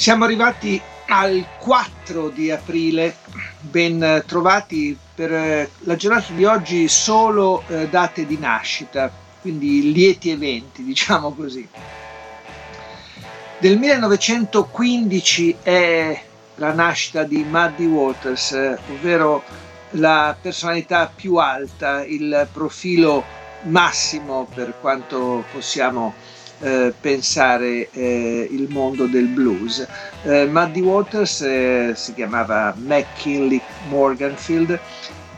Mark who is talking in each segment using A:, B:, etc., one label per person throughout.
A: Siamo arrivati al 4 di aprile, ben trovati per eh, la giornata di oggi solo eh, date di nascita, quindi lieti eventi, diciamo così. Del 1915 è la nascita di Muddy Waters, eh, ovvero la personalità più alta, il profilo massimo per quanto possiamo eh, pensare eh, il mondo del blues. Eh, Muddy Waters eh, si chiamava McKinley Morganfield,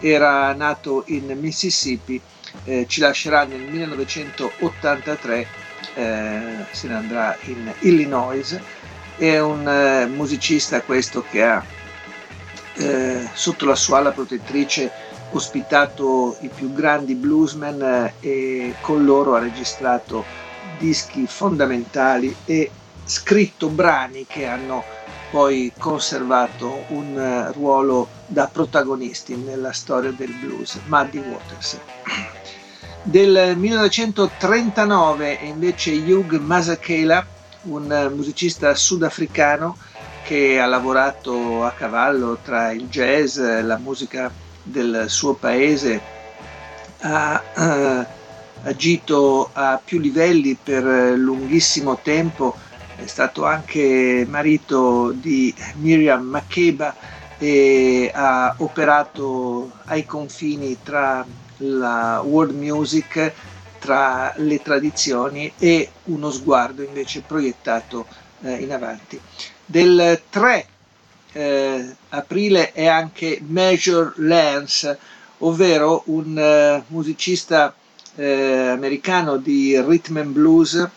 A: era nato in Mississippi, eh, ci lascerà nel 1983, se ne andrà in Illinois. È un musicista questo che ha sotto la sua ala protettrice ospitato i più grandi bluesmen e con loro ha registrato dischi fondamentali e scritto brani che hanno poi conservato un eh, ruolo da protagonisti nella storia del blues, Muddy Waters. Del 1939 è invece Hugh Masakela, un eh, musicista sudafricano che ha lavorato a cavallo tra il jazz, e la musica del suo paese, ha uh, agito a più livelli per lunghissimo tempo, è stato anche marito di Miriam Makeba e ha operato ai confini tra la world music, tra le tradizioni e uno sguardo invece proiettato eh, in avanti. Del 3 eh, aprile è anche Major Lance, ovvero un uh, musicista eh, americano di rhythm and blues,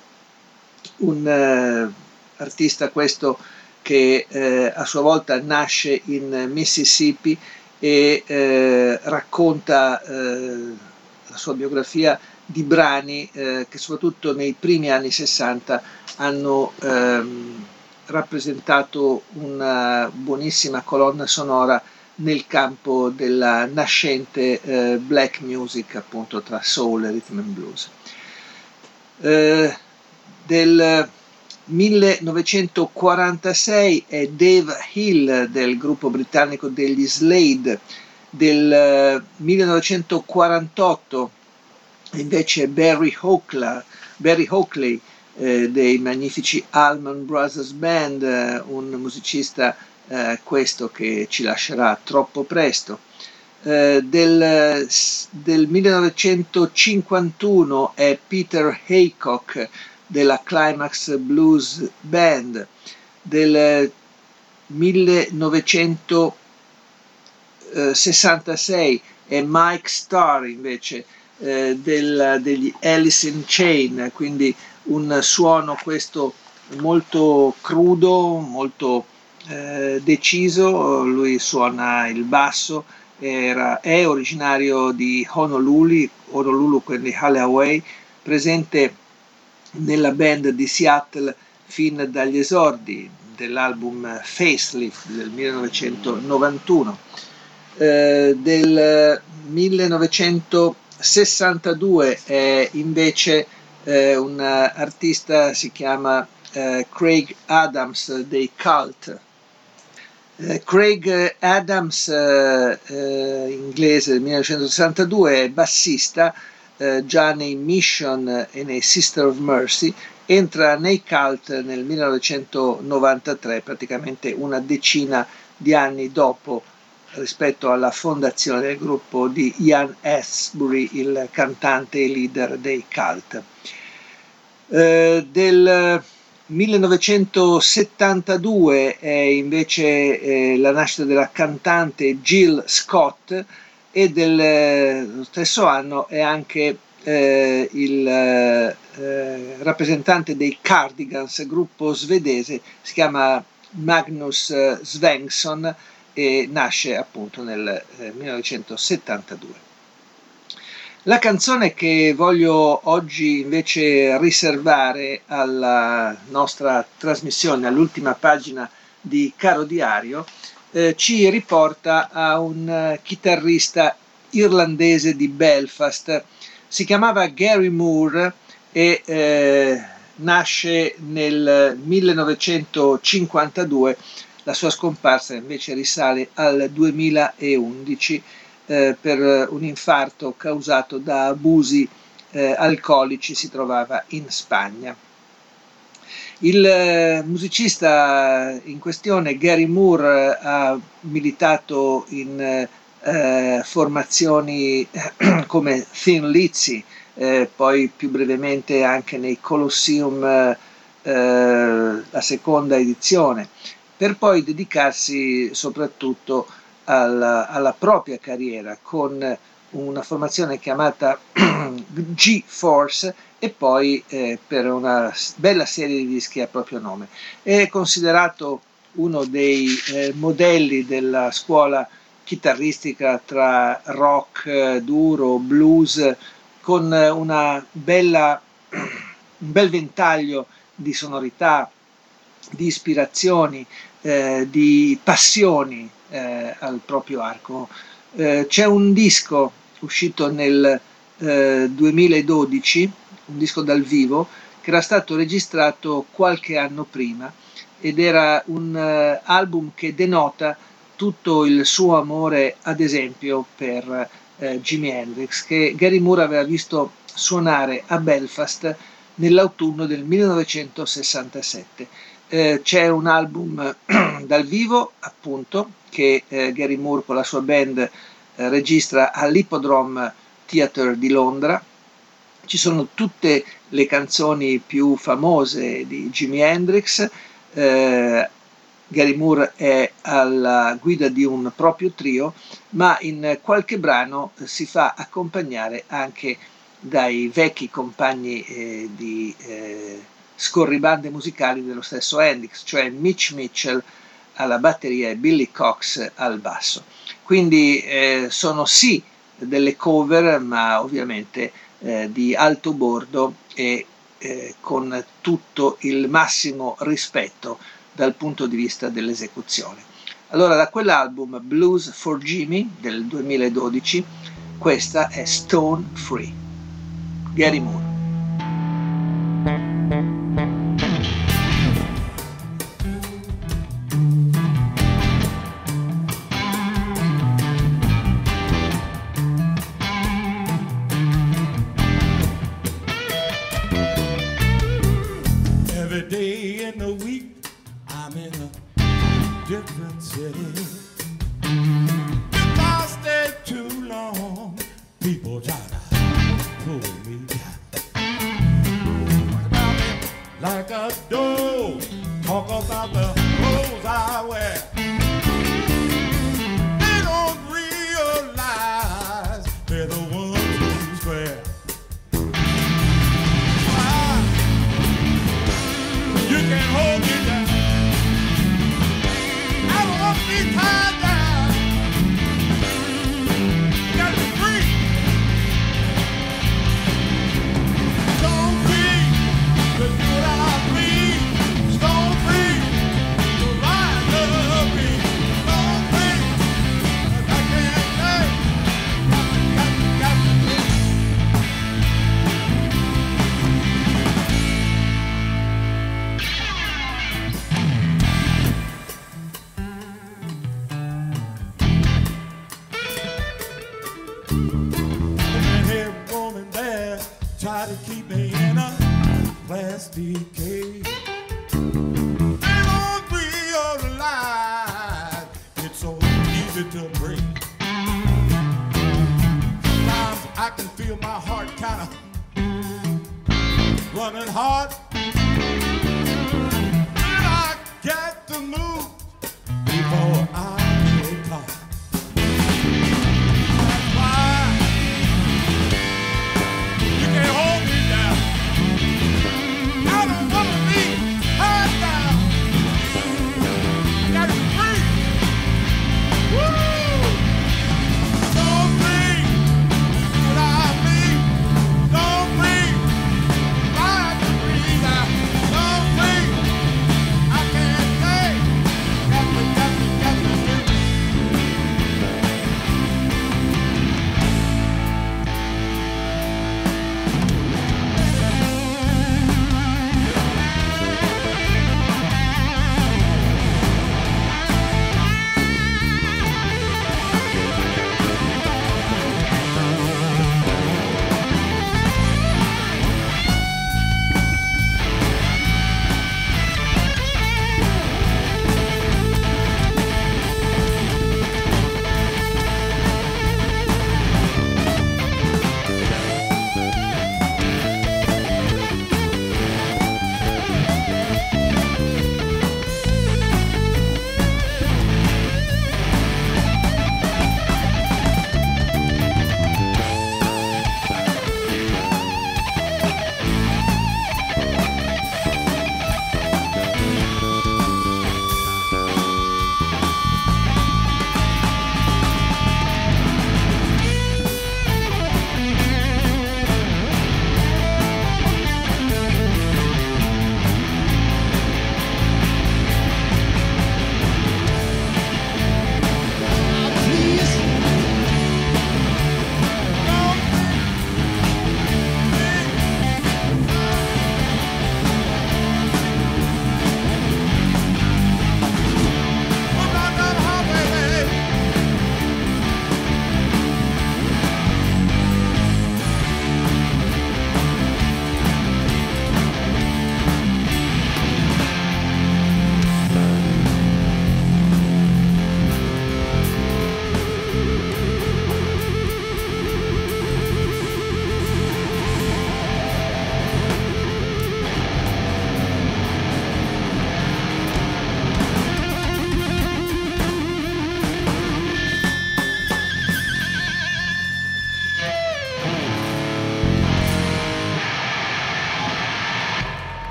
A: un eh, artista questo che eh, a sua volta nasce in Mississippi e eh, racconta eh, la sua biografia di brani eh, che soprattutto nei primi anni 60 hanno ehm, rappresentato una buonissima colonna sonora nel campo della nascente eh, black music, appunto tra soul e rhythm and blues. Eh, del 1946 è Dave Hill del gruppo britannico degli Slade, del 1948 invece Barry Hockler, Barry Hockley eh, dei magnifici Allman Brothers Band, eh, un musicista eh, questo che ci lascerà troppo presto. Eh, del, del 1951 è Peter Haycock della Climax Blues Band, del 1966 è Mike Starr invece eh, del, degli Alice in Chain, quindi un suono questo molto crudo, molto eh, deciso, lui suona il basso, era, è originario di Honolulu, Honolulu quindi Hawaii, presente nella band di Seattle fin dagli esordi dell'album Facelift del 1991. Eh, del 1962 è invece eh, un artista, si chiama eh, Craig Adams dei Cult, eh, Craig Adams, eh, eh inglese del 1962, è bassista eh, già nei Mission e nei Sister of Mercy, entra nei Cult nel 1993, praticamente una decina di anni dopo rispetto alla fondazione del gruppo di Ian Asbury, il cantante e leader dei Cult. Del 1972 è invece eh, la nascita della cantante Jill Scott e dello stesso anno è anche eh, il eh, rappresentante dei Cardigans, gruppo svedese, si chiama Magnus eh, Svensson e nasce appunto nel 1972. Eh, La canzone che voglio oggi invece riservare alla nostra trasmissione, all'ultima pagina di Caro Diario, eh, ci riporta a un uh, chitarrista irlandese di Belfast. Si chiamava Gary Moore e eh, nasce nel 1952. La sua scomparsa invece risale al 2011 eh, per un infarto causato da abusi eh, alcolici, si trovava in Spagna. Il eh, musicista in questione, Gary Moore, ha militato in eh, formazioni come Thin Lizzy, eh, poi più brevemente anche nei Colosseum eh, la seconda edizione, per poi dedicarsi soprattutto alla, alla propria carriera con una formazione chiamata G-Force e poi eh, per una bella serie di dischi a proprio nome. È considerato uno dei eh, modelli della scuola chitarristica tra rock eh, duro, blues, con bella, un bel ventaglio di sonorità, di ispirazioni, eh, di passioni eh, al proprio arco. Eh, c'è un disco uscito nel 2012, eh, un disco dal vivo, che era stato registrato qualche anno prima ed era un uh, album che denota tutto il suo amore, ad esempio, per eh, Jimi Hendrix, che Gary Moore aveva visto suonare a Belfast nell'autunno del 1967. Eh, c'è un album dal vivo, appunto, che eh, Gary Moore con la sua band eh, registra all'Hippodrome Theatre di Londra. Ci sono tutte le canzoni più famose di Jimi Hendrix, eh, Gary Moore è alla guida di un proprio trio, ma in qualche brano si fa accompagnare anche dai vecchi compagni eh, di eh, scorribande musicali dello stesso Hendrix, cioè Mitch Mitchell alla batteria e Billy Cox al basso. Quindi eh, sono sì delle cover, ma ovviamente eh, di alto bordo e eh, con tutto il massimo rispetto dal punto di vista dell'esecuzione. Allora da quell'album Blues for Jimmy del 2012 questa è Stone Free. Gary Moore.
B: Talk about the clothes I wear. Every woman there to keep me in a plastic cage. They won't be alive. It's so easy to break. I can feel my heart kind of running hard.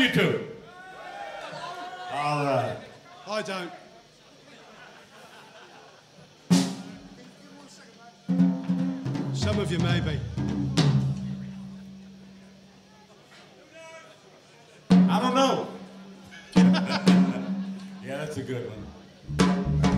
C: You two?
B: All right.
D: I don't. Some of you maybe.
B: I don't know. yeah, that's a good one.